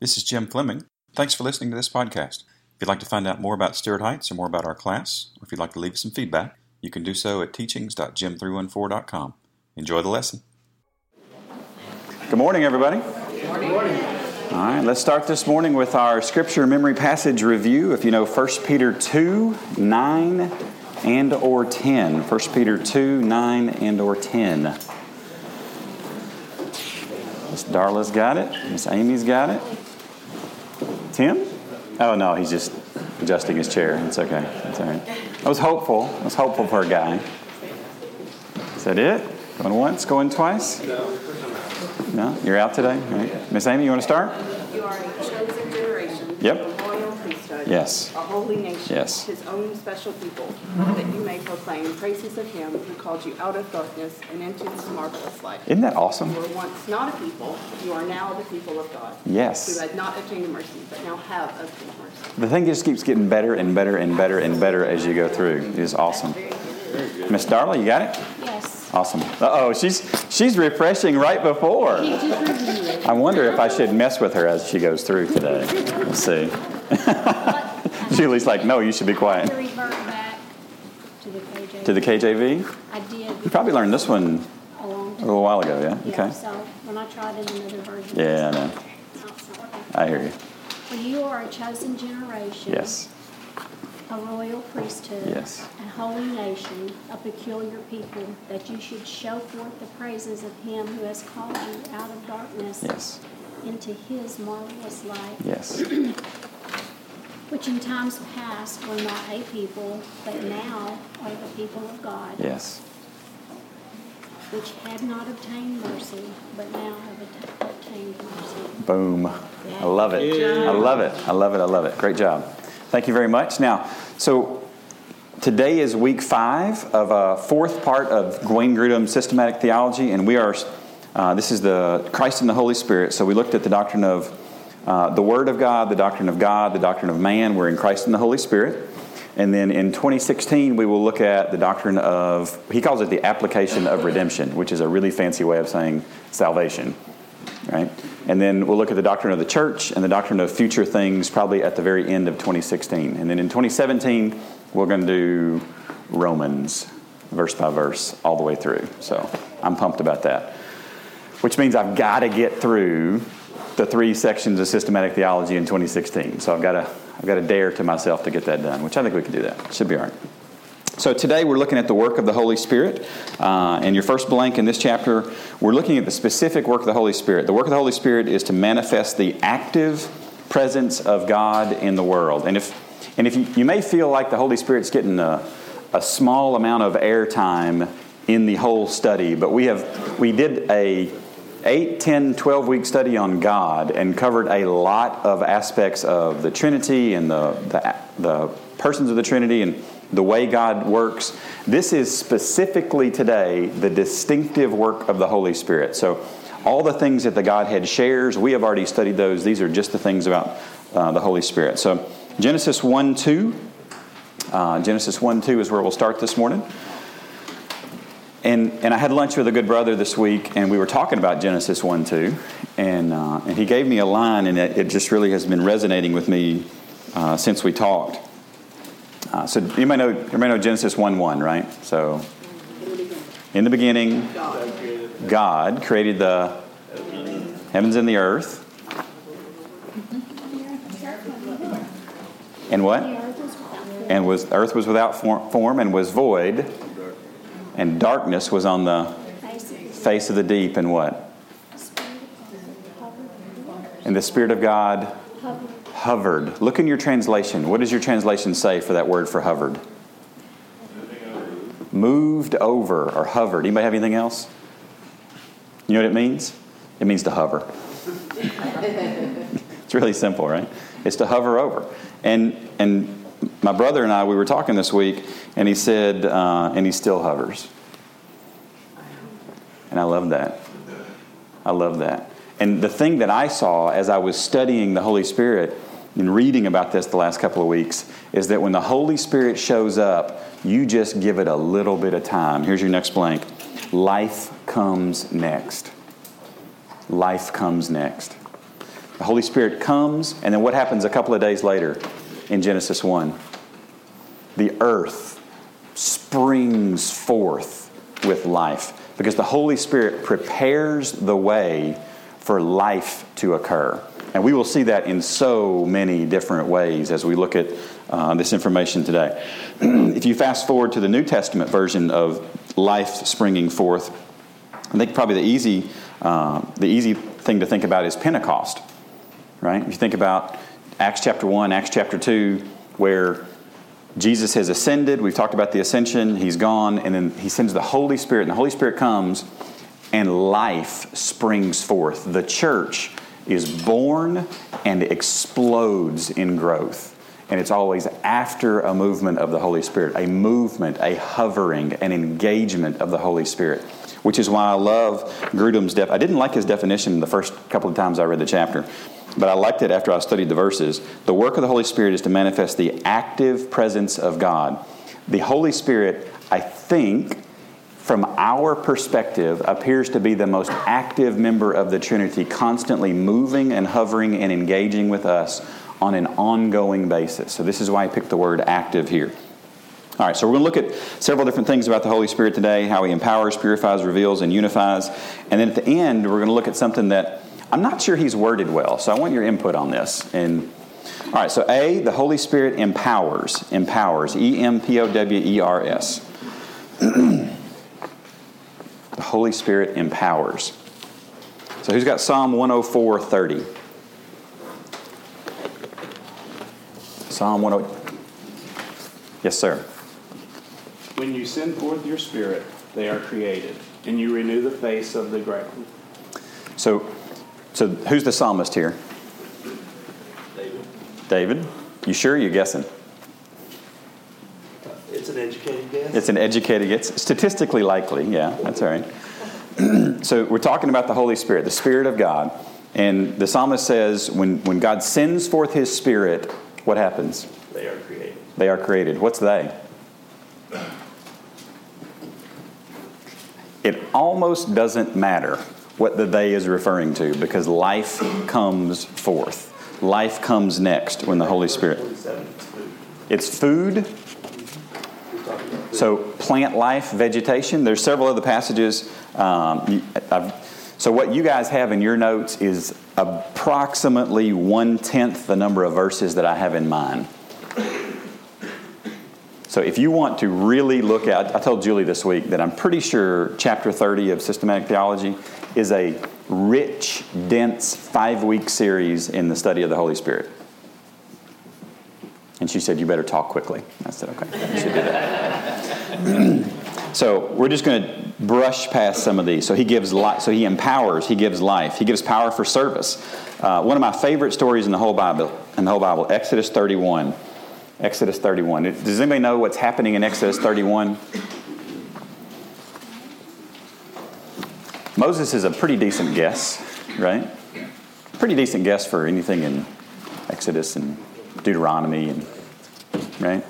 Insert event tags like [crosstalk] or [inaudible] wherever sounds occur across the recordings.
This is Jim Fleming. Thanks for listening to this podcast. If you'd like to find out more about Stuart Heights or more about our class, or if you'd like to leave us some feedback, you can do so at teachings.jim314.com. Enjoy the lesson. Good morning, everybody. Good morning. All right, let's start this morning with our scripture memory passage review. If you know 1 Peter 2, 9, and or 10. 1 Peter 2, 9, and or 10. Miss Darla's got it. Miss Amy's got it. Tim? Oh, no, he's just adjusting his chair. It's okay. That's all right. I was hopeful. I was hopeful for a guy. Is that it? Going once, going twice? No? You're out today? Right. Miss Amy, you want to start? You are a chosen generation. Yep. A royal priesthood. Yes. A holy nation. Yes. His own special people, that you may proclaim praises of him who called you out of darkness and into his marvelous light. Isn't that awesome? You were once not a people, you are now the people of God. Yes. Who had not obtained mercy, but now have obtained mercy. The thing just keeps getting better and better and better and better as you go through. It is awesome. Miss Darla, you got it? Awesome. Uh oh, she's she's refreshing right before. He just reviewed it. I wonder if I should mess with her as she goes through today. Let's see. [laughs] Julie's like, no, you should be quiet. to the KJV. To the KJV? I did You probably learned this one a long a time. little while ago, yeah? Okay. so when I tried in another version. Yeah, I know. no, it's not working. I hear you. For you are a chosen generation. Yes. A royal priesthood. Yes. A holy nation, a peculiar people, that you should show forth the praises of him who has called you out of darkness Yes. into his marvelous light. Yes. [clears throat] which in times past were not a people, but now are the people of God, Yes. which had not obtained mercy, but now have atta- obtained mercy. Boom. I love it. I love it. I love it. I love it. Great job. Thank you very much. Now, so today is week five of a fourth part of Wayne Grudem's systematic theology, and we are, uh, this is the Christ and the Holy Spirit. So we looked at the doctrine of uh, the Word of God, the doctrine of God, the doctrine of man. We're in Christ and the Holy Spirit. And then in 2016, we will look at the doctrine of, he calls it the application of redemption, which is a really fancy way of saying salvation right? And then we'll look at the doctrine of the church and the doctrine of future things probably at the very end of 2016. And then in 2017, we're going to do Romans verse by verse all the way through. So I'm pumped about that. Which means I've got to get through the three sections of systematic theology in 2016. So I've got to I've got to dare to myself to get that done, which I think we can do that. Should be all right. So today we're looking at the work of the Holy Spirit. Uh, and your first blank in this chapter, we're looking at the specific work of the Holy Spirit. The work of the Holy Spirit is to manifest the active presence of God in the world. And if and if you, you may feel like the Holy Spirit's getting a, a small amount of airtime in the whole study, but we have we did a 8, 10, 12 week study on God and covered a lot of aspects of the Trinity and the, the, the persons of the Trinity and the way God works. This is specifically today the distinctive work of the Holy Spirit. So, all the things that the Godhead shares, we have already studied those. These are just the things about uh, the Holy Spirit. So, Genesis 1 2. Uh, Genesis 1 2 is where we'll start this morning. And, and I had lunch with a good brother this week, and we were talking about Genesis 1 2. And, uh, and he gave me a line, and it, it just really has been resonating with me uh, since we talked. Uh, so you may know you may know Genesis one one, right? So in the beginning, God created the heavens and the earth. And what? And was earth was without form, and was void, and darkness was on the Face of the deep. And what? And the Spirit of God. Hovered. Look in your translation. What does your translation say for that word for hovered? Moved over or hovered. Anybody have anything else? You know what it means? It means to hover. [laughs] it's really simple, right? It's to hover over. And and my brother and I, we were talking this week, and he said, uh, and he still hovers. And I love that. I love that. And the thing that I saw as I was studying the Holy Spirit in reading about this the last couple of weeks is that when the Holy Spirit shows up, you just give it a little bit of time. Here's your next blank life comes next. Life comes next. The Holy Spirit comes, and then what happens a couple of days later in Genesis 1? The earth springs forth with life because the Holy Spirit prepares the way for life to occur. And we will see that in so many different ways as we look at uh, this information today. [clears throat] if you fast forward to the New Testament version of life springing forth, I think probably the easy, uh, the easy thing to think about is Pentecost, right? If you think about Acts chapter 1, Acts chapter 2, where Jesus has ascended, we've talked about the ascension, he's gone, and then he sends the Holy Spirit, and the Holy Spirit comes, and life springs forth. The church is born and explodes in growth. And it's always after a movement of the Holy Spirit, a movement, a hovering, an engagement of the Holy Spirit, which is why I love Grudem's def. I didn't like his definition the first couple of times I read the chapter, but I liked it after I studied the verses. The work of the Holy Spirit is to manifest the active presence of God. The Holy Spirit, I think, from our perspective, appears to be the most active member of the Trinity, constantly moving and hovering and engaging with us on an ongoing basis. So, this is why I picked the word active here. All right, so we're going to look at several different things about the Holy Spirit today how he empowers, purifies, reveals, and unifies. And then at the end, we're going to look at something that I'm not sure he's worded well, so I want your input on this. And all right, so A, the Holy Spirit empowers, empowers, E M P O W E R S. [clears throat] The Holy Spirit empowers. So who's got Psalm 104 30? Psalm 104. Yes, sir. When you send forth your spirit, they are created, and you renew the face of the ground. So, so who's the psalmist here? David. David? You sure? You're guessing? It's an educated guess. It's an educated guess. Statistically likely, yeah, that's all right. [clears throat] so we're talking about the Holy Spirit, the Spirit of God. And the psalmist says when, when God sends forth his Spirit, what happens? They are created. They are created. What's they? It almost doesn't matter what the they is referring to because life comes forth. Life comes next when the Holy Spirit. 27 is food. It's food. So plant life, vegetation. There's several other passages. Um, so what you guys have in your notes is approximately one tenth the number of verses that I have in mine. So if you want to really look at, I told Julie this week that I'm pretty sure chapter 30 of systematic theology is a rich, dense five week series in the study of the Holy Spirit. And she said, You better talk quickly. I said, Okay, you should do that. So we're just going to brush past some of these. So he gives life, so he empowers, he gives life, he gives power for service. Uh, one of my favorite stories in the whole Bible, in the whole Bible, Exodus 31. Exodus 31. Does anybody know what's happening in Exodus 31? Moses is a pretty decent guess, right? Pretty decent guess for anything in Exodus and Deuteronomy and right?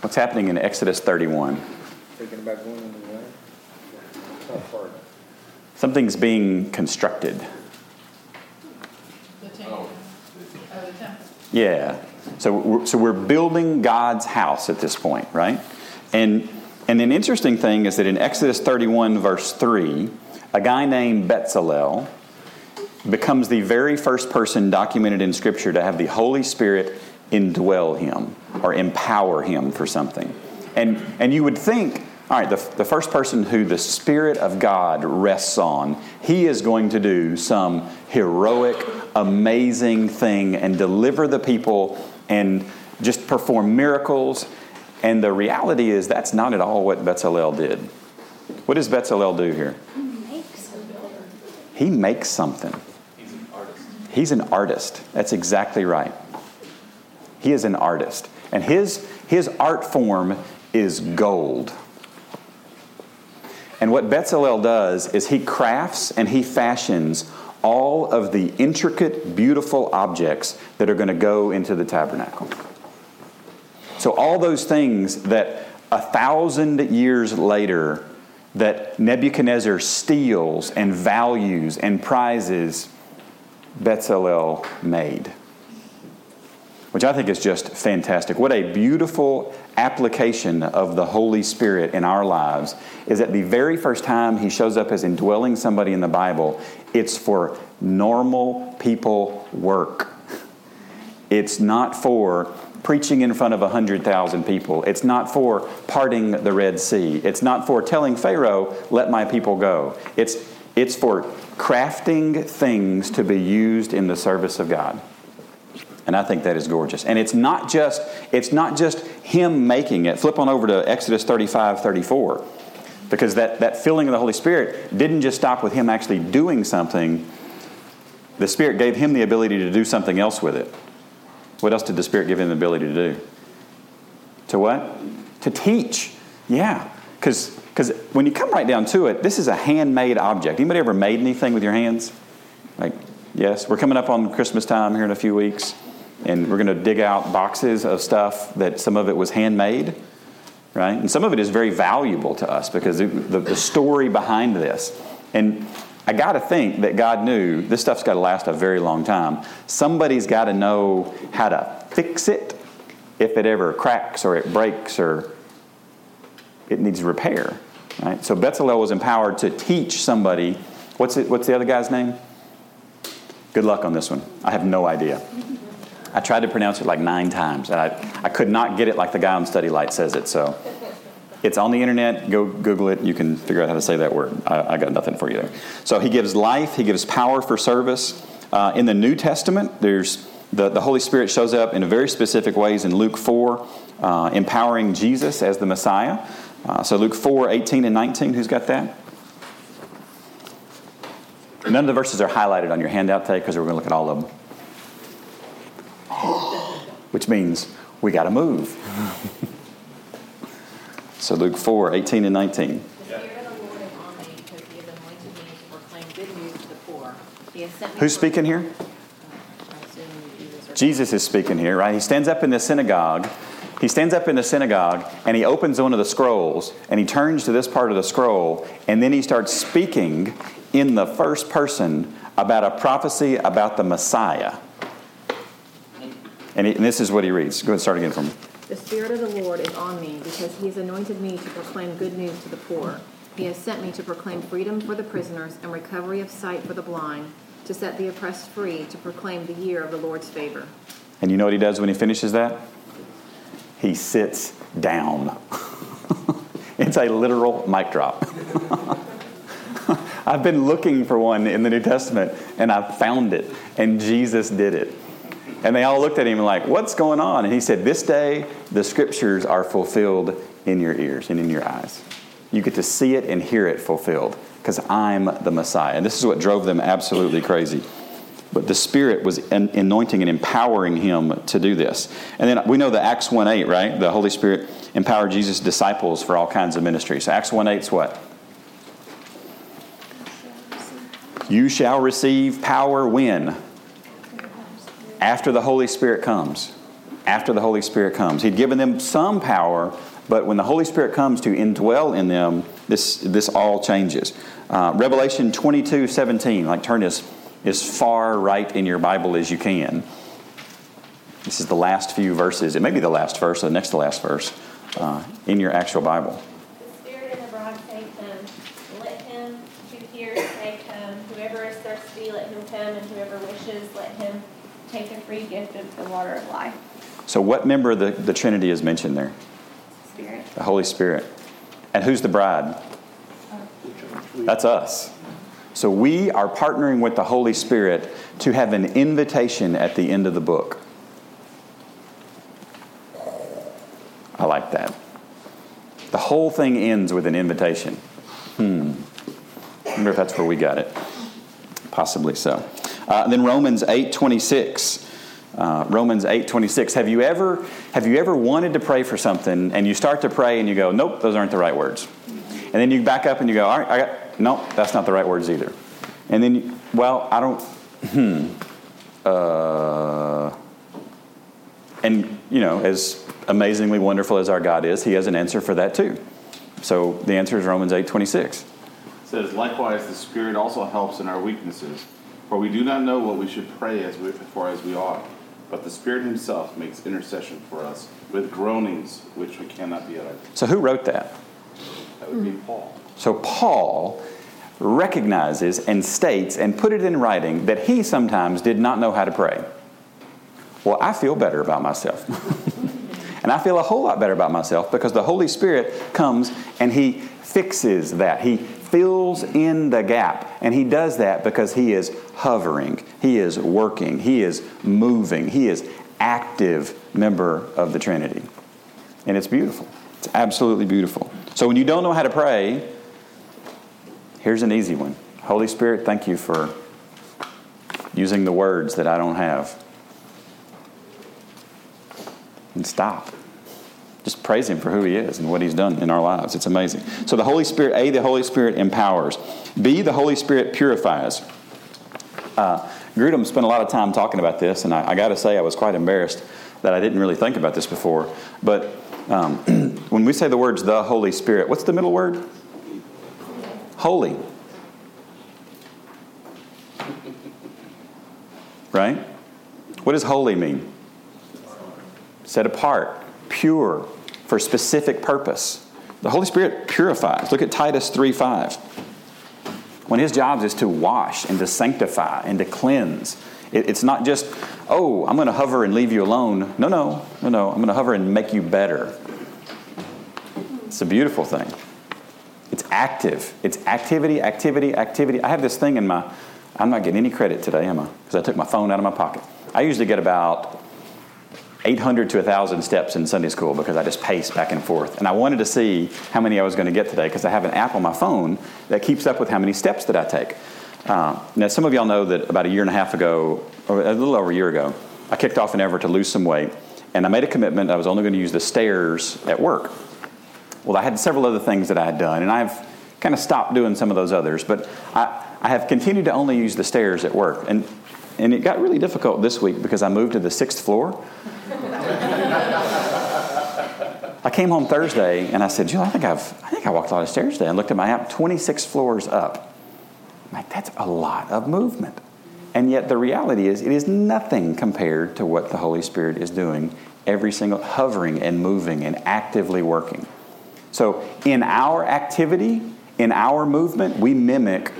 What's happening in Exodus 31? Thinking about going into the land? Something's being constructed. The temple. Oh. oh, the temple. Yeah. So we're, so we're building God's house at this point, right? And and an interesting thing is that in Exodus 31 verse 3, a guy named Bezalel becomes the very first person documented in scripture to have the Holy Spirit indwell him or empower him for something. And and you would think all right, the, the first person who the Spirit of God rests on, he is going to do some heroic, amazing thing and deliver the people and just perform miracles. And the reality is that's not at all what Bezalel did. What does Bezalel do here? He makes. He makes something. He's an artist. He's an artist. That's exactly right. He is an artist. And his, his art form is gold. And what Bezalel does is he crafts and he fashions all of the intricate, beautiful objects that are going to go into the tabernacle. So, all those things that a thousand years later, that Nebuchadnezzar steals and values and prizes, Bezalel made. Which I think is just fantastic. What a beautiful application of the Holy Spirit in our lives is that the very first time he shows up as indwelling somebody in the Bible, it's for normal people work. It's not for preaching in front of 100,000 people. It's not for parting the Red Sea. It's not for telling Pharaoh, let my people go. It's, it's for crafting things to be used in the service of God. And I think that is gorgeous. And it's not just, it's not just him making it. Flip on over to Exodus 35, 34. Because that, that filling of the Holy Spirit didn't just stop with him actually doing something. The Spirit gave him the ability to do something else with it. What else did the Spirit give him the ability to do? To what? To teach. Yeah. Because when you come right down to it, this is a handmade object. Anybody ever made anything with your hands? Like, yes. We're coming up on Christmas time here in a few weeks, and we're going to dig out boxes of stuff that some of it was handmade, right? And some of it is very valuable to us because the, the, the story behind this. And I got to think that God knew this stuff's got to last a very long time. Somebody's got to know how to fix it if it ever cracks or it breaks or it needs repair. Right? So Bezalel was empowered to teach somebody. What's it, What's the other guy's name? Good luck on this one. I have no idea. I tried to pronounce it like nine times, and I, I could not get it like the guy on Study Light says it. So it's on the internet. Go Google it. You can figure out how to say that word. I, I got nothing for you there. So he gives life, he gives power for service. Uh, in the New Testament, there's the, the Holy Spirit shows up in very specific ways in Luke 4, uh, empowering Jesus as the Messiah. Uh, so Luke 4, 18 and 19, who's got that? None of the verses are highlighted on your handout today because we're going to look at all of them. Which means we got to move. [laughs] So Luke 4, 18 and 19. The Spirit of the Lord is on me because he has anointed me to proclaim good news to the poor. He has sent me Who's speaking here? I assume Jesus or- Jesus is speaking here, right? He stands up in the synagogue. He stands up in the synagogue and he opens one of the scrolls and he turns to this part of the scroll and then he starts speaking in the first person about a prophecy about the Messiah. And, he, and this is what he reads. Go ahead and start again for me. The Spirit of the Lord is on me because he has anointed me to proclaim good news to the poor. He has sent me to proclaim freedom for the prisoners and recovery of sight for the blind, to set the oppressed free, to proclaim the year of the Lord's favor. And you know what he does when he finishes that? He sits down. [laughs] it's a literal mic drop. [laughs] I've been looking for one in the New Testament and I found it, and Jesus did it. And they all looked at him like, What's going on? And he said, This day the scriptures are fulfilled in your ears and in your eyes. You get to see it and hear it fulfilled because I'm the Messiah. And this is what drove them absolutely crazy. But the Spirit was anointing and empowering him to do this. And then we know the Acts 1 8, right? The Holy Spirit empowered Jesus' disciples for all kinds of ministry. So Acts 1 8 is what? You shall receive power when? After the Holy Spirit comes. After the Holy Spirit comes. He'd given them some power, but when the Holy Spirit comes to indwell in them, this, this all changes. Uh, Revelation 22 17, like turn as, as far right in your Bible as you can. This is the last few verses. It may be the last verse or the next to last verse uh, in your actual Bible. The Spirit and the bride say, Come. Let him who hears say, Come. Whoever is thirsty, let him come, and whoever wishes, let him take the free gift of the water of life. So, what member of the, the Trinity is mentioned there? Spirit. The Holy Spirit. And who's the bride? That's us. So we are partnering with the Holy Spirit to have an invitation at the end of the book. I like that. The whole thing ends with an invitation. Hmm. I wonder if that's where we got it. Possibly so. Uh, then Romans 8 26. Uh, Romans 8 26. Have you, ever, have you ever wanted to pray for something and you start to pray and you go, nope, those aren't the right words? And then you back up and you go, all right, I got, nope, that's not the right words either. And then you, Well, I don't. Hmm. Uh, and you know, as amazingly wonderful as our God is, He has an answer for that too. So the answer is Romans eight twenty six. says, Likewise, the Spirit also helps in our weaknesses, for we do not know what we should pray as we, for as we ought. But the Spirit Himself makes intercession for us with groanings which we cannot be uttered. So who wrote that? That would be Paul. So Paul recognizes and states and put it in writing that he sometimes did not know how to pray. Well, I feel better about myself. [laughs] and I feel a whole lot better about myself because the Holy Spirit comes and he fixes that. He fills in the gap. And he does that because he is hovering, he is working, he is moving, he is active member of the Trinity. And it's beautiful. It's absolutely beautiful. So when you don't know how to pray, here's an easy one. Holy Spirit, thank you for using the words that I don't have. And stop. Just praise Him for who He is and what He's done in our lives. It's amazing. So the Holy Spirit, A, the Holy Spirit empowers. B, the Holy Spirit purifies. Uh, Grudem spent a lot of time talking about this, and I, I got to say I was quite embarrassed that I didn't really think about this before. But um, [clears throat] when we say the words the Holy Spirit, what's the middle word? Holy. Right? What does holy mean? Set apart, pure, for a specific purpose. The Holy Spirit purifies. Look at Titus 3 5. When his job is to wash and to sanctify and to cleanse, it, it's not just, oh, I'm going to hover and leave you alone. No, no, no, no. I'm going to hover and make you better. It's a beautiful thing. It's active. It's activity, activity, activity. I have this thing in my, I'm not getting any credit today, am I? Because I took my phone out of my pocket. I usually get about 800 to 1,000 steps in Sunday school because I just pace back and forth. And I wanted to see how many I was going to get today because I have an app on my phone that keeps up with how many steps that I take. Uh, now, some of y'all know that about a year and a half ago, or a little over a year ago, I kicked off an effort to lose some weight. And I made a commitment I was only going to use the stairs at work. Well, I had several other things that I had done, and I've kind of stopped doing some of those others. But I, I have continued to only use the stairs at work. And, and it got really difficult this week because I moved to the sixth floor. I came home Thursday and I said, Jill, I think I've I think I walked a lot of stairs today. I looked at my app, 26 floors up. I'm like, that's a lot of movement. And yet the reality is it is nothing compared to what the Holy Spirit is doing every single hovering and moving and actively working. So in our activity, in our movement, we mimic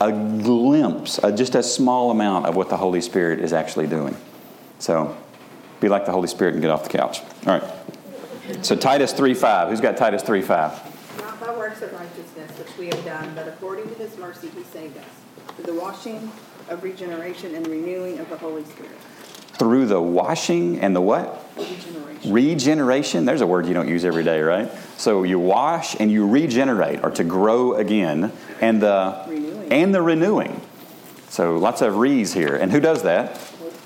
a glimpse, a, just a small amount of what the Holy Spirit is actually doing. So be like the Holy Spirit and get off the couch. All right. So Titus 3.5. Who's got Titus 3.5? Not by works of righteousness which we have done, but according to his mercy he saved us, through the washing of regeneration and renewing of the Holy Spirit. Through the washing and the what? Regeneration. Regeneration. There's a word you don't use every day, right? So you wash and you regenerate, or to grow again, and the Renewing. And the renewing. So lots of re's here. And who does that?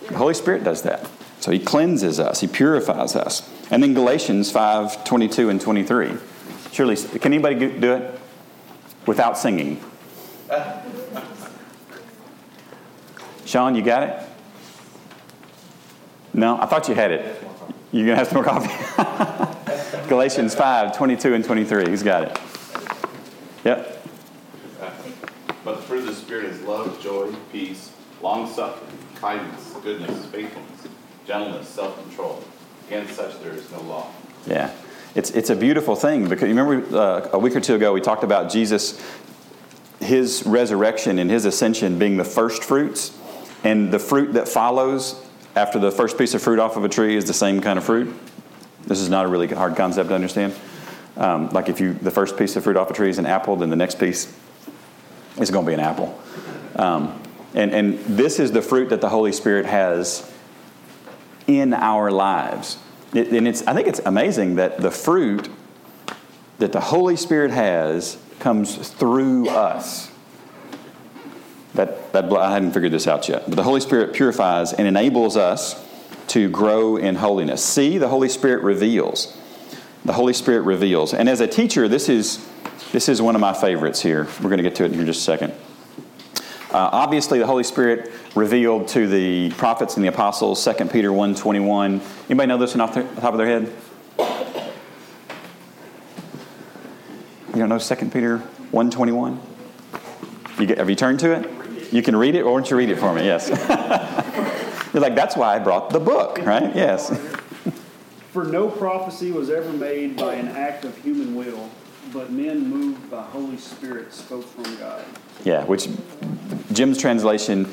The Holy Spirit does that. So he cleanses us, he purifies us. And then Galatians 5 22 and 23. Surely, can anybody do it without singing? Sean, you got it? No, I thought you had it. You're going to have some more coffee. [laughs] Galatians 5 22 and 23. Who's got it? Yep. But the fruit of the Spirit is love, joy, peace, long suffering, kindness, goodness, faithfulness, gentleness, self control. Against such there is no law. Yeah. It's, it's a beautiful thing because you remember uh, a week or two ago we talked about Jesus, his resurrection and his ascension being the first fruits, and the fruit that follows after the first piece of fruit off of a tree is the same kind of fruit. This is not a really hard concept to understand. Um, like if you the first piece of fruit off a tree is an apple, then the next piece is going to be an apple. Um, and, and this is the fruit that the Holy Spirit has in our lives. It, and it's, I think it's amazing that the fruit that the Holy Spirit has comes through us. That, that I hadn't figured this out yet. But the Holy Spirit purifies and enables us to grow in holiness. See, the Holy Spirit reveals. The Holy Spirit reveals. And as a teacher, this is, this is one of my favorites here. We're going to get to it in just a second. Uh, obviously, the Holy Spirit revealed to the prophets and the apostles, 2 Peter 1.21. Anybody know this one off the top of their head? You don't know 2 Peter 1.21? You get, have you turned to it? You can read it, or won't you read it for me? Yes. [laughs] You're like, that's why I brought the book, right? Yes. For no prophecy was ever made by an act of human will, but men moved by Holy Spirit spoke from God. Yeah, which Jim's translation,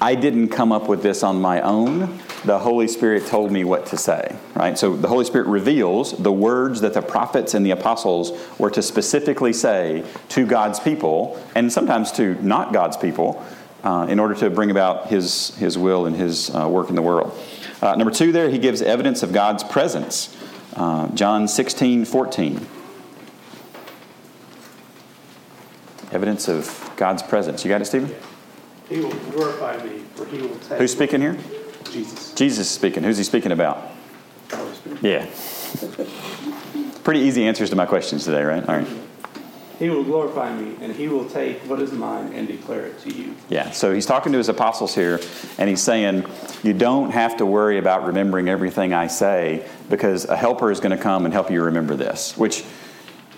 I didn't come up with this on my own. The Holy Spirit told me what to say, right? So the Holy Spirit reveals the words that the prophets and the apostles were to specifically say to God's people, and sometimes to not God's people, uh, in order to bring about His, his will and His uh, work in the world. Uh, number two, there, he gives evidence of God's presence. Uh, John 16, 14. Evidence of God's presence. You got it, Stephen? He will glorify me, for he will take. Who's speaking here? Jesus. Jesus is speaking. Who's he speaking about? Yeah. Pretty easy answers to my questions today, right? All right. He will glorify me, and he will take what is mine and declare it to you. Yeah, so he's talking to his apostles here, and he's saying, You don't have to worry about remembering everything I say because a helper is going to come and help you remember this, which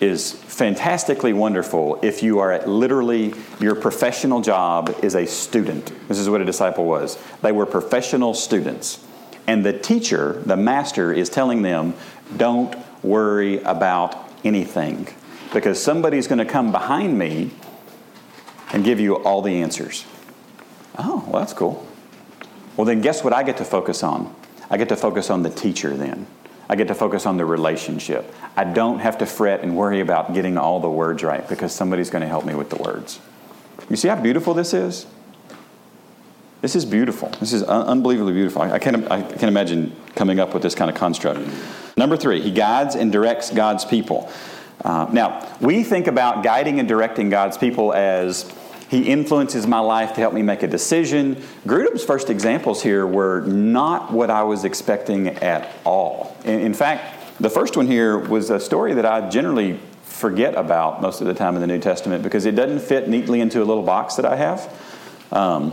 is fantastically wonderful if you are at literally your professional job is a student. This is what a disciple was. They were professional students. And the teacher, the master, is telling them, Don't worry about anything because somebody's going to come behind me and give you all the answers. Oh, well, that's cool. Well, then guess what I get to focus on? I get to focus on the teacher then. I get to focus on the relationship. I don't have to fret and worry about getting all the words right because somebody's going to help me with the words. You see how beautiful this is? This is beautiful. This is un- unbelievably beautiful. I, can't, I can't imagine coming up with this kind of construct. Number three, he guides and directs God's people. Uh, now, we think about guiding and directing God's people as he influences my life to help me make a decision. Grudem's first examples here were not what I was expecting at all. In, in fact, the first one here was a story that I generally forget about most of the time in the New Testament because it doesn't fit neatly into a little box that I have. Um,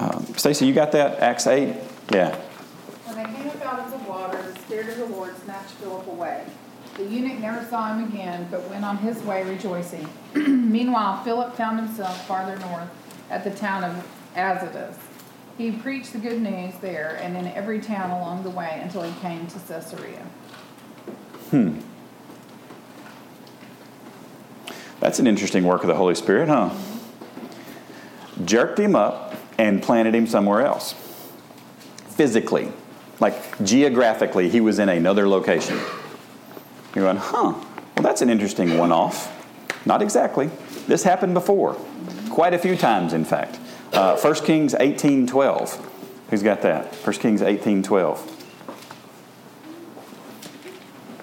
um, Stacy, you got that? Acts 8? Yeah. When they came up out of the water, the Spirit of the Lord snatched Philip away. The eunuch never saw him again, but went on his way rejoicing. [clears throat] Meanwhile, Philip found himself farther north at the town of Azotus. He preached the good news there and in every town along the way until he came to Caesarea. Hmm. That's an interesting work of the Holy Spirit, huh? Jerked him up and planted him somewhere else. Physically, like geographically, he was in another location. You're going, huh, well, that's an interesting one off. Not exactly. This happened before, quite a few times, in fact. Uh, 1 Kings 18 12. Who's got that? 1 Kings 18 12.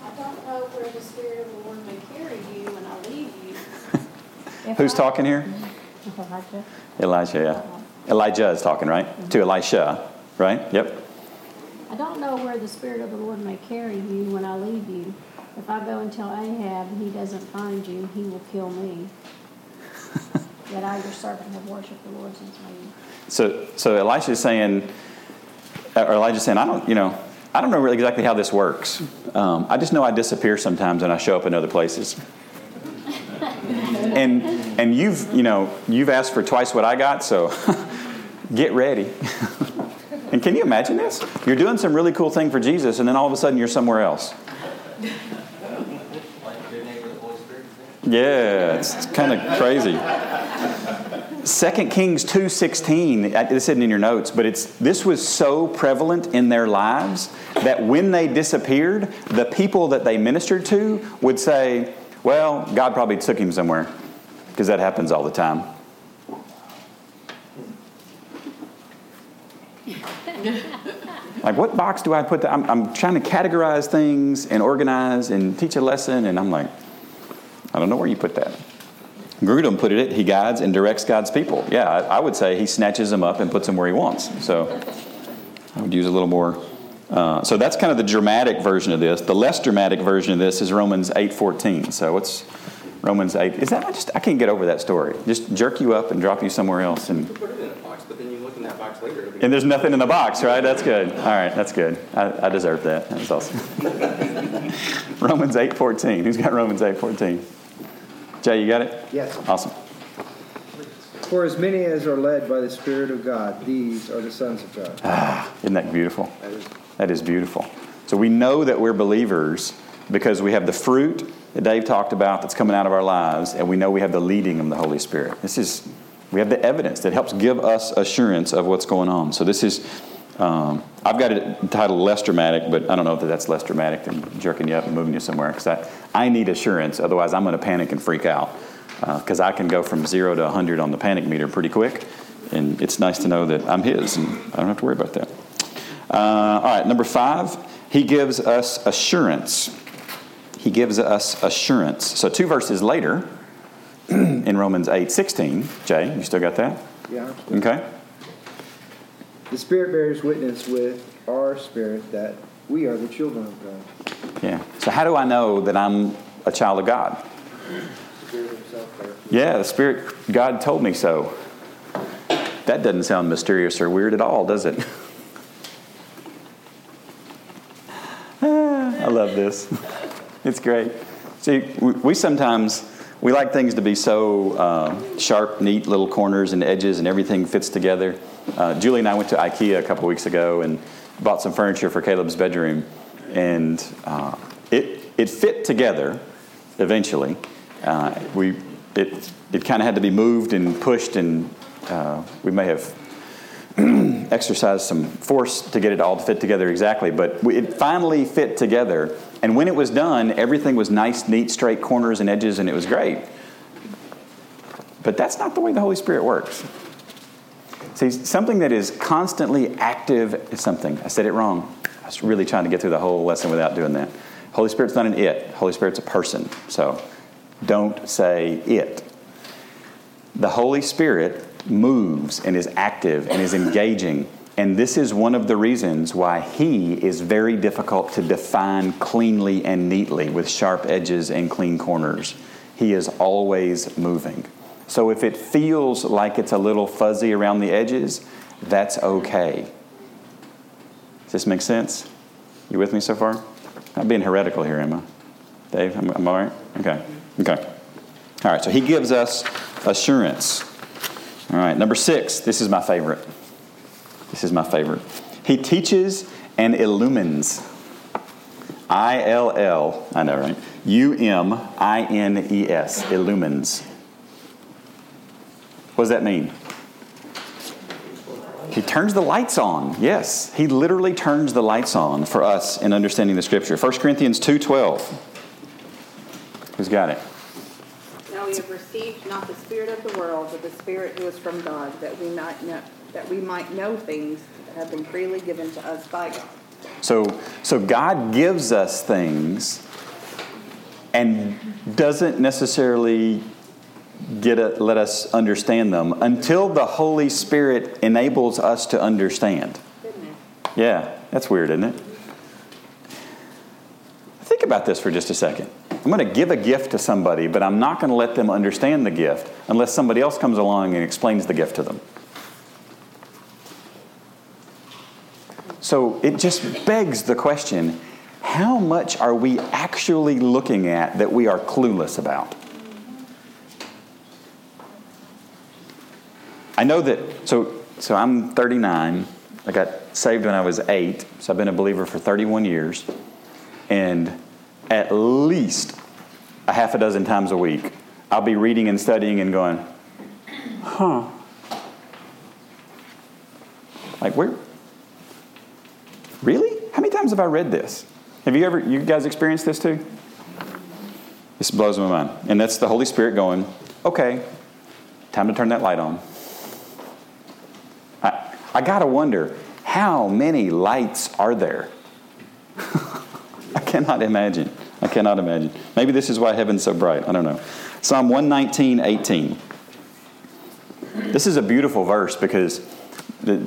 I don't know where the Spirit of the Lord may carry you when I leave you. If [laughs] Who's I- talking here? Elijah. Elijah, yeah. Elijah is talking, right? To Elisha, right? Yep. I don't know where the Spirit of the Lord may carry you when I leave you. If I go and tell Ahab and he doesn't find you, he will kill me. [laughs] Yet I, your servant, have worshipped the Lord since my youth. So, so Elisha is saying, or Elijah saying, I don't, you know, I don't know really exactly how this works. Um, I just know I disappear sometimes and I show up in other places. and and you've, you know, you've asked for twice what I got, so [laughs] get ready. and can you imagine this? You're doing some really cool thing for Jesus, and then all of a sudden you're somewhere else. Yeah, it's, it's kind of crazy. 2 Kings 2:16, uh, this isn't in your notes, but it's this was so prevalent in their lives that when they disappeared, the people that they ministered to would say, "Well, God probably took him somewhere." Because that happens all the time. [laughs] Like, what box do I put that? I'm, I'm trying to categorize things and organize and teach a lesson, and I'm like, I don't know where you put that. Grudem put it, he guides and directs God's people. Yeah, I, I would say he snatches them up and puts them where he wants. So I would use a little more. Uh, so that's kind of the dramatic version of this. The less dramatic version of this is Romans 8.14. So what's Romans 8. Is that I just I can't get over that story. Just jerk you up and drop you somewhere else and Put it in a box, but then you look in that box later. and there's nothing in the box, right? That's good. All right, that's good. I, I deserve that. That's awesome. [laughs] Romans 8:14. Who's got Romans 8:14? Jay, you got it? Yes. Awesome. For as many as are led by the Spirit of God, these are the sons of God. Ah, isn't that beautiful? That is That is beautiful. So we know that we're believers because we have the fruit that Dave talked about that's coming out of our lives, and we know we have the leading of the Holy Spirit. This is, we have the evidence that helps give us assurance of what's going on. So this is, um, I've got it titled less dramatic, but I don't know if that's less dramatic than jerking you up and moving you somewhere because I, I need assurance. Otherwise, I'm going to panic and freak out because I can go from zero to 100 on the panic meter pretty quick. And it's nice to know that I'm His and I don't have to worry about that. Uh, all right, number five, he gives us assurance. He gives us assurance. So two verses later, [clears throat] in Romans 8 16, Jay, you still got that? Yeah. Okay. The Spirit bears witness with our spirit that we are the children of God. Yeah. So how do I know that I'm a child of God? Yeah, the Spirit, God told me so. That doesn't sound mysterious or weird at all, does it? [laughs] I love this. [laughs] It's great. See, we we sometimes we like things to be so uh, sharp, neat little corners and edges, and everything fits together. Uh, Julie and I went to IKEA a couple weeks ago and bought some furniture for Caleb's bedroom, and uh, it it fit together eventually. Uh, we it it kind of had to be moved and pushed, and uh, we may have [clears throat] exercised some force to get it all to fit together exactly, but we- it finally fit together. And when it was done, everything was nice, neat, straight corners and edges, and it was great. But that's not the way the Holy Spirit works. See, something that is constantly active is something. I said it wrong. I was really trying to get through the whole lesson without doing that. Holy Spirit's not an it. Holy Spirit's a person. So don't say it. The Holy Spirit moves and is active and is engaging. And this is one of the reasons why He is very difficult to define cleanly and neatly with sharp edges and clean corners. He is always moving. So if it feels like it's a little fuzzy around the edges, that's okay. Does this make sense? You with me so far? Not being heretical here, am I? Dave, am, am I all right? Okay. Okay. All right, so he gives us assurance. All right, number six, this is my favorite. This is my favorite. He teaches and illumines. I L L, I know, right? U M I N E S, illumines. What does that mean? He turns the lights on. Yes, he literally turns the lights on for us in understanding the scripture. 1 Corinthians 2:12. Who's got it? Now we have received not the spirit of the world, but the spirit who is from God, that we might know, that we might know things that have been freely given to us by God. So, so God gives us things and doesn't necessarily get a, let us understand them until the Holy Spirit enables us to understand. Yeah, that's weird, isn't it? Think about this for just a second. I'm going to give a gift to somebody, but I'm not going to let them understand the gift unless somebody else comes along and explains the gift to them. So it just begs the question how much are we actually looking at that we are clueless about? I know that, so, so I'm 39. I got saved when I was eight, so I've been a believer for 31 years. And at least a half a dozen times a week, I'll be reading and studying and going, huh. Like, where? Really? How many times have I read this? Have you ever, you guys experienced this too? This blows my mind. And that's the Holy Spirit going, okay, time to turn that light on. I, got to wonder, how many lights are there? [laughs] I cannot imagine. I cannot imagine. Maybe this is why heaven's so bright. I don't know. Psalm 119, 18. This is a beautiful verse because the,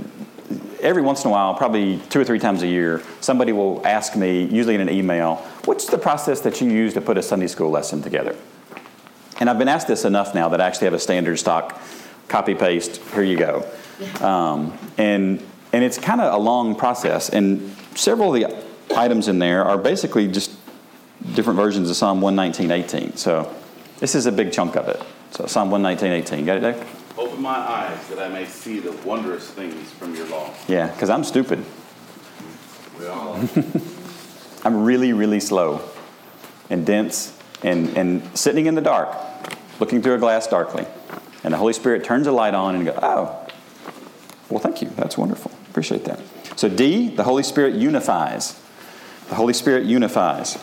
every once in a while, probably two or three times a year, somebody will ask me, usually in an email, what's the process that you use to put a Sunday school lesson together? And I've been asked this enough now that I actually have a standard stock copy paste. Here you go. Um, and and it's kind of a long process. And several of the items in there are basically just different versions of Psalm 119, 18. So this is a big chunk of it. So Psalm 119, 18. Got it, Dave? Open my eyes that I may see the wondrous things from your law. Yeah, because I'm stupid. We all are. [laughs] I'm really, really slow and dense and, and sitting in the dark, looking through a glass darkly. And the Holy Spirit turns a light on and go, oh, well, thank you. That's wonderful. Appreciate that. So, D, the Holy Spirit unifies. The Holy Spirit unifies.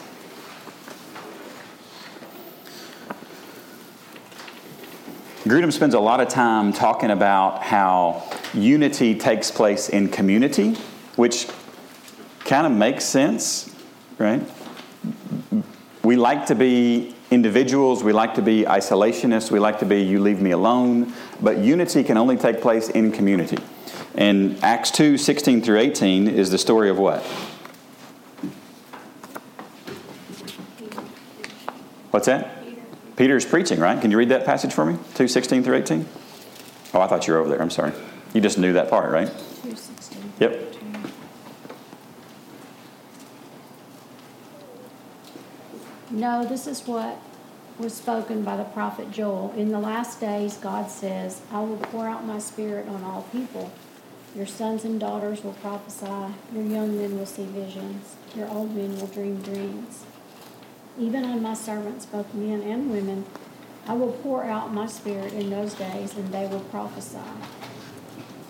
Grudem spends a lot of time talking about how unity takes place in community, which kind of makes sense, right? We like to be individuals, we like to be isolationists, we like to be you leave me alone, but unity can only take place in community. And Acts 2 16 through 18 is the story of what? What's that? Peter's preaching, right? Can you read that passage for me? 2 16 through 18? Oh, I thought you were over there. I'm sorry. You just knew that part, right? 216. Yep. No, this is what was spoken by the prophet Joel. In the last days, God says, I will pour out my spirit on all people. Your sons and daughters will prophesy, your young men will see visions, your old men will dream dreams. Even on my servants, both men and women, I will pour out my spirit in those days, and they will prophesy.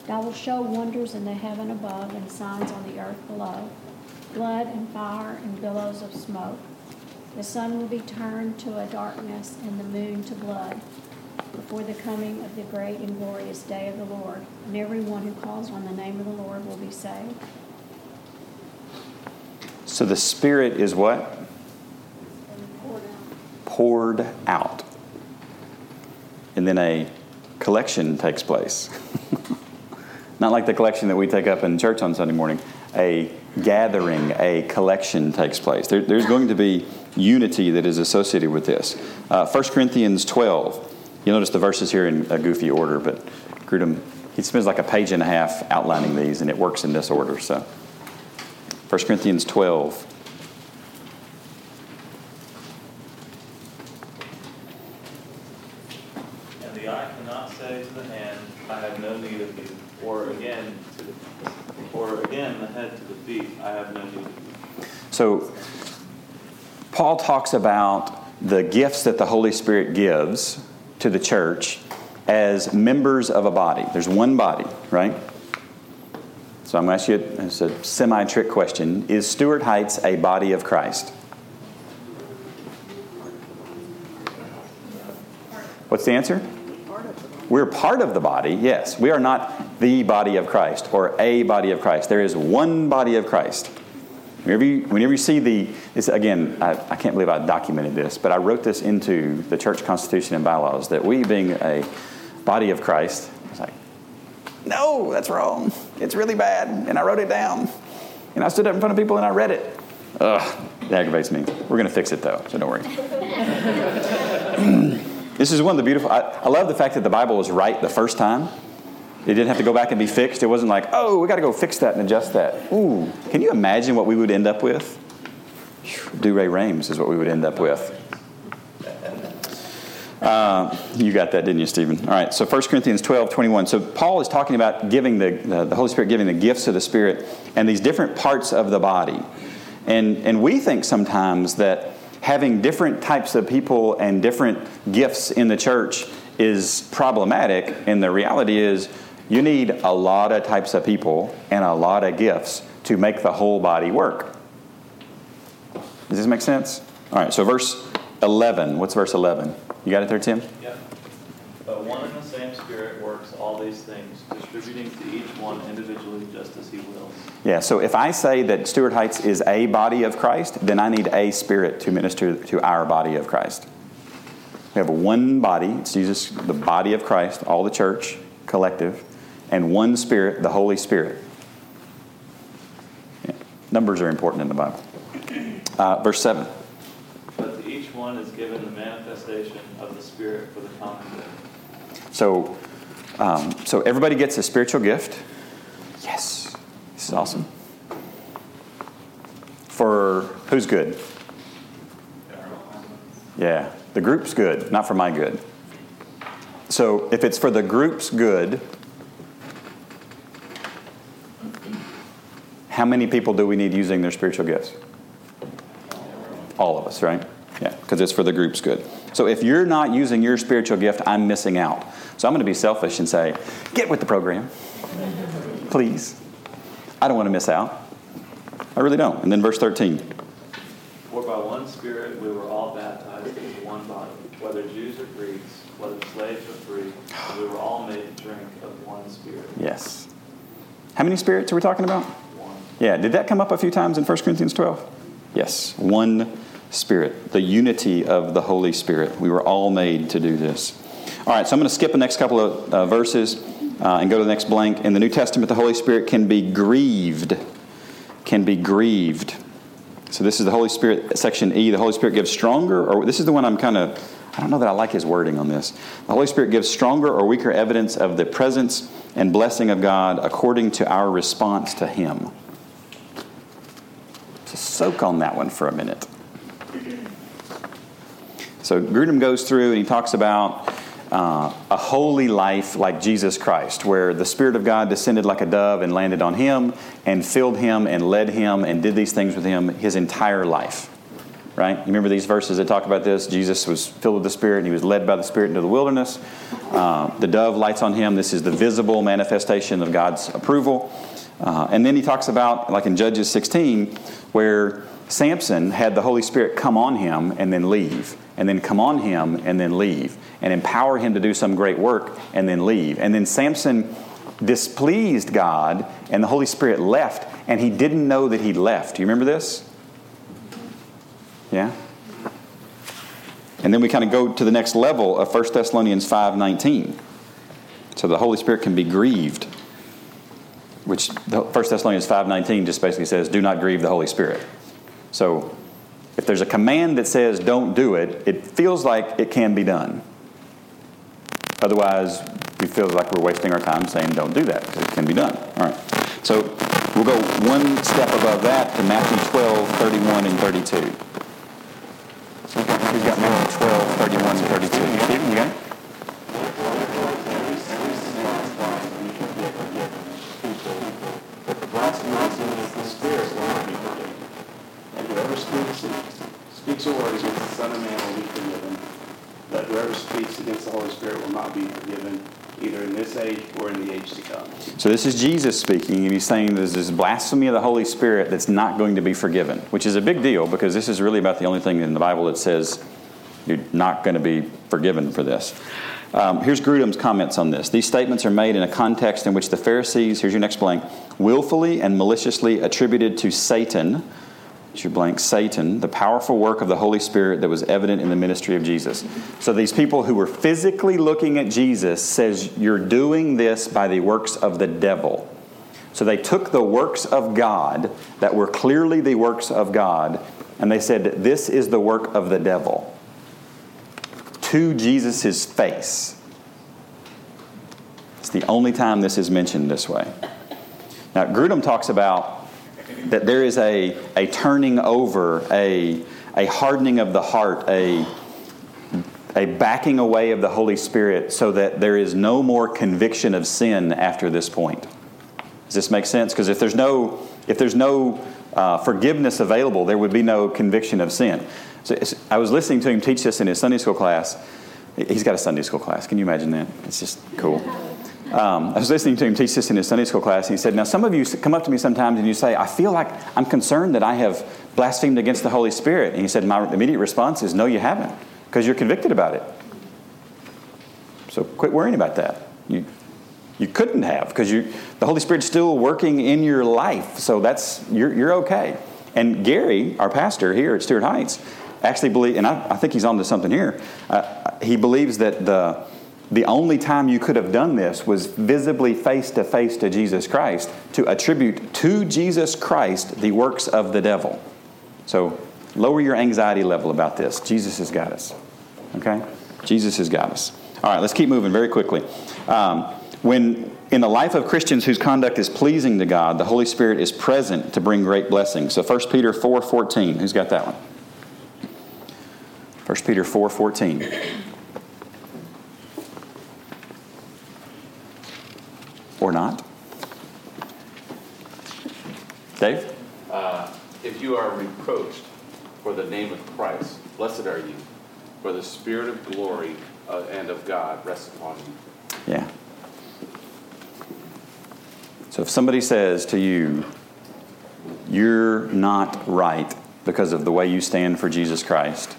I will show wonders in the heaven above and signs on the earth below blood and fire and billows of smoke. The sun will be turned to a darkness and the moon to blood before the coming of the great and glorious day of the Lord. And everyone who calls on the name of the Lord will be saved. So the Spirit is what? Poured out. And then a collection takes place. [laughs] Not like the collection that we take up in church on Sunday morning. A gathering, a collection takes place. There, there's going to be unity that is associated with this. Uh, 1 Corinthians 12. You'll notice the verses here in a goofy order, but Grudem, he spends like a page and a half outlining these, and it works in this order. So, 1 Corinthians 12. And the eye cannot say to the hand, I have no need of you, or again to the, or again the head to the feet, I have no need of you. So, Paul talks about the gifts that the Holy Spirit gives to the church as members of a body. There's one body, right? So I'm going to ask you it's a semi trick question. Is Stuart Heights a body of Christ? What's the answer? We're part of the body, yes. We are not the body of Christ or a body of Christ. There is one body of Christ. Whenever you, whenever you see the, this, again, I, I can't believe I documented this, but I wrote this into the church constitution and bylaws that we, being a body of Christ, it's like, no, that's wrong. It's really bad. And I wrote it down. And I stood up in front of people and I read it. Ugh, it aggravates me. We're going to fix it though, so don't worry. [laughs] this is one of the beautiful, I, I love the fact that the Bible was right the first time. It didn't have to go back and be fixed. It wasn't like, oh, we got to go fix that and adjust that. Ooh, can you imagine what we would end up with? Do Ray Rames is what we would end up with. Uh, you got that, didn't you, Stephen? All right, so 1 Corinthians 12, 21. So Paul is talking about giving the, the, the Holy Spirit, giving the gifts of the Spirit and these different parts of the body. And, and we think sometimes that having different types of people and different gifts in the church is problematic. And the reality is, you need a lot of types of people and a lot of gifts to make the whole body work. Does this make sense? All right, so verse 11. What's verse 11? You got it there, Tim? Yep. But one and the same Spirit works all these things, distributing to each one individually just as He wills. Yeah, so if I say that Stuart Heights is a body of Christ, then I need a Spirit to minister to our body of Christ. We have one body, it's Jesus, the body of Christ, all the church, collective, and one Spirit, the Holy Spirit. Yeah. Numbers are important in the Bible. Uh, verse 7. But to each one is given the manifestation of the Spirit for the common good. So, um, so everybody gets a spiritual gift. Yes, this is awesome. For who's good? Yeah, the group's good, not for my good. So if it's for the group's good, how many people do we need using their spiritual gifts? All of us, right? Yeah, because it's for the group's good. So if you're not using your spiritual gift, I'm missing out. So I'm going to be selfish and say, get with the program, please. I don't want to miss out. I really don't. And then verse 13. For by one Spirit we were all baptized into one body, whether Jews or Greeks, whether slaves or free, we were all made to drink of one Spirit. Yes. How many spirits are we talking about? Yeah, did that come up a few times in 1 Corinthians 12? Yes, one Spirit, the unity of the Holy Spirit. We were all made to do this. All right, so I'm going to skip the next couple of uh, verses uh, and go to the next blank. In the New Testament, the Holy Spirit can be grieved. Can be grieved. So this is the Holy Spirit, section E. The Holy Spirit gives stronger, or this is the one I'm kind of, I don't know that I like his wording on this. The Holy Spirit gives stronger or weaker evidence of the presence and blessing of God according to our response to Him. So soak on that one for a minute. So Grudem goes through and he talks about uh, a holy life like Jesus Christ, where the Spirit of God descended like a dove and landed on him and filled him and led him and did these things with him his entire life. Right? You remember these verses that talk about this? Jesus was filled with the Spirit and he was led by the Spirit into the wilderness. Uh, the dove lights on him. This is the visible manifestation of God's approval. Uh, and then he talks about, like in Judges 16, where Samson had the Holy Spirit come on him and then leave, and then come on him and then leave, and empower him to do some great work and then leave. And then Samson displeased God, and the Holy Spirit left, and he didn't know that he left. Do you remember this? Yeah? And then we kind of go to the next level of 1 Thessalonians 5:19. So the Holy Spirit can be grieved, which 1 Thessalonians 5:19 just basically says, "Do not grieve the Holy Spirit." So if there's a command that says don't do it, it feels like it can be done. Otherwise, we feel like we're wasting our time saying don't do that because it can be done. All right. So we'll go one step above that to Matthew 12, 31, and 32. Who's got Matthew 12, 31, and 32? Stephen, you got it? Speaks a word against the Son of Man will be forgiven. But whoever speaks against the Holy Spirit will not be forgiven, either in this age or in the age to come. So this is Jesus speaking, and he's saying there's this blasphemy of the Holy Spirit that's not going to be forgiven, which is a big deal because this is really about the only thing in the Bible that says you're not going to be forgiven for this. Um, here's Grudem's comments on this. These statements are made in a context in which the Pharisees, here's your next blank, willfully and maliciously attributed to Satan, your blank, Satan, the powerful work of the Holy Spirit that was evident in the ministry of Jesus. So these people who were physically looking at Jesus says, you're doing this by the works of the devil. So they took the works of God that were clearly the works of God, and they said, this is the work of the devil to Jesus' face. It's the only time this is mentioned this way. Now, Grudem talks about that there is a, a turning over, a, a hardening of the heart, a, a backing away of the Holy Spirit so that there is no more conviction of sin after this point. Does this make sense? Because if there's no, if there's no uh, forgiveness available, there would be no conviction of sin. So I was listening to him teach this in his Sunday school class. He's got a Sunday school class. Can you imagine that? It's just cool. Um, I was listening to him teach this in his Sunday school class, and he said, Now, some of you come up to me sometimes and you say, I feel like I'm concerned that I have blasphemed against the Holy Spirit. And he said, My immediate response is, No, you haven't, because you're convicted about it. So quit worrying about that. You, you couldn't have, because the Holy Spirit's still working in your life. So that's, you're, you're okay. And Gary, our pastor here at Stewart Heights, actually believe, and I, I think he's on to something here. Uh, he believes that the the only time you could have done this was visibly face to face to Jesus Christ to attribute to Jesus Christ the works of the devil. So Lower your anxiety level about this. Jesus has got us. Okay? Jesus has got us. All right, let's keep moving very quickly. Um, when in the life of Christians whose conduct is pleasing to God, the Holy Spirit is present to bring great blessings. So 1 Peter 4:14, who's got that one? 1 Peter 4:14. Or not? Dave? Uh, if you are reproached for the name of Christ, blessed are you, for the Spirit of glory uh, and of God rests upon you. Yeah. So if somebody says to you, you're not right because of the way you stand for Jesus Christ,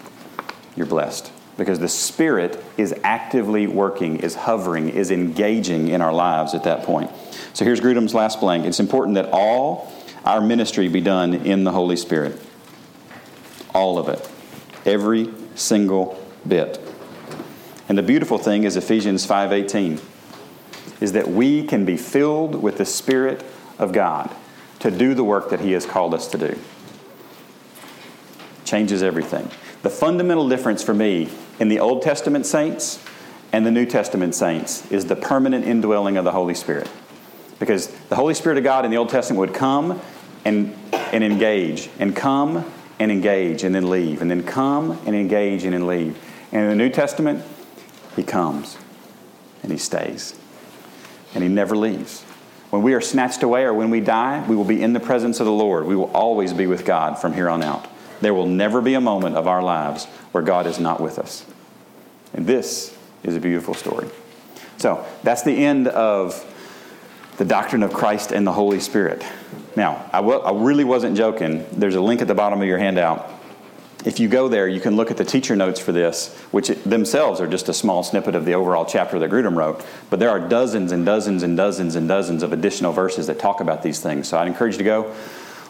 you're blessed. Because the Spirit is actively working, is hovering, is engaging in our lives at that point. So here's Grudem's last blank. It's important that all our ministry be done in the Holy Spirit. All of it. Every single bit. And the beautiful thing is Ephesians 5:18 is that we can be filled with the spirit of God to do the work that he has called us to do. Changes everything. The fundamental difference for me in the Old Testament saints and the New Testament saints is the permanent indwelling of the Holy Spirit. Because the Holy Spirit of God in the Old Testament would come and, and engage, and come and engage, and then leave, and then come and engage and then leave. And in the New Testament, He comes and He stays, and He never leaves. When we are snatched away or when we die, we will be in the presence of the Lord. We will always be with God from here on out. There will never be a moment of our lives where God is not with us. And this is a beautiful story. So that's the end of the doctrine of Christ and the Holy Spirit. Now, I, w- I really wasn't joking. There's a link at the bottom of your handout. If you go there, you can look at the teacher notes for this, which themselves are just a small snippet of the overall chapter that Grudem wrote. But there are dozens and dozens and dozens and dozens of additional verses that talk about these things. So I'd encourage you to go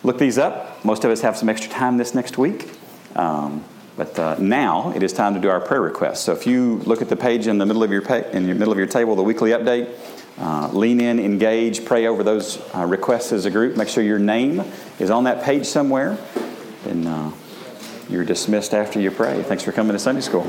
look these up. Most of us have some extra time this next week. Um, but uh, now it is time to do our prayer requests. So if you look at the page in the middle of your pa- in the middle of your table, the weekly update, uh, lean in, engage, pray over those uh, requests as a group. Make sure your name is on that page somewhere, and uh, you're dismissed after you pray. Thanks for coming to Sunday school.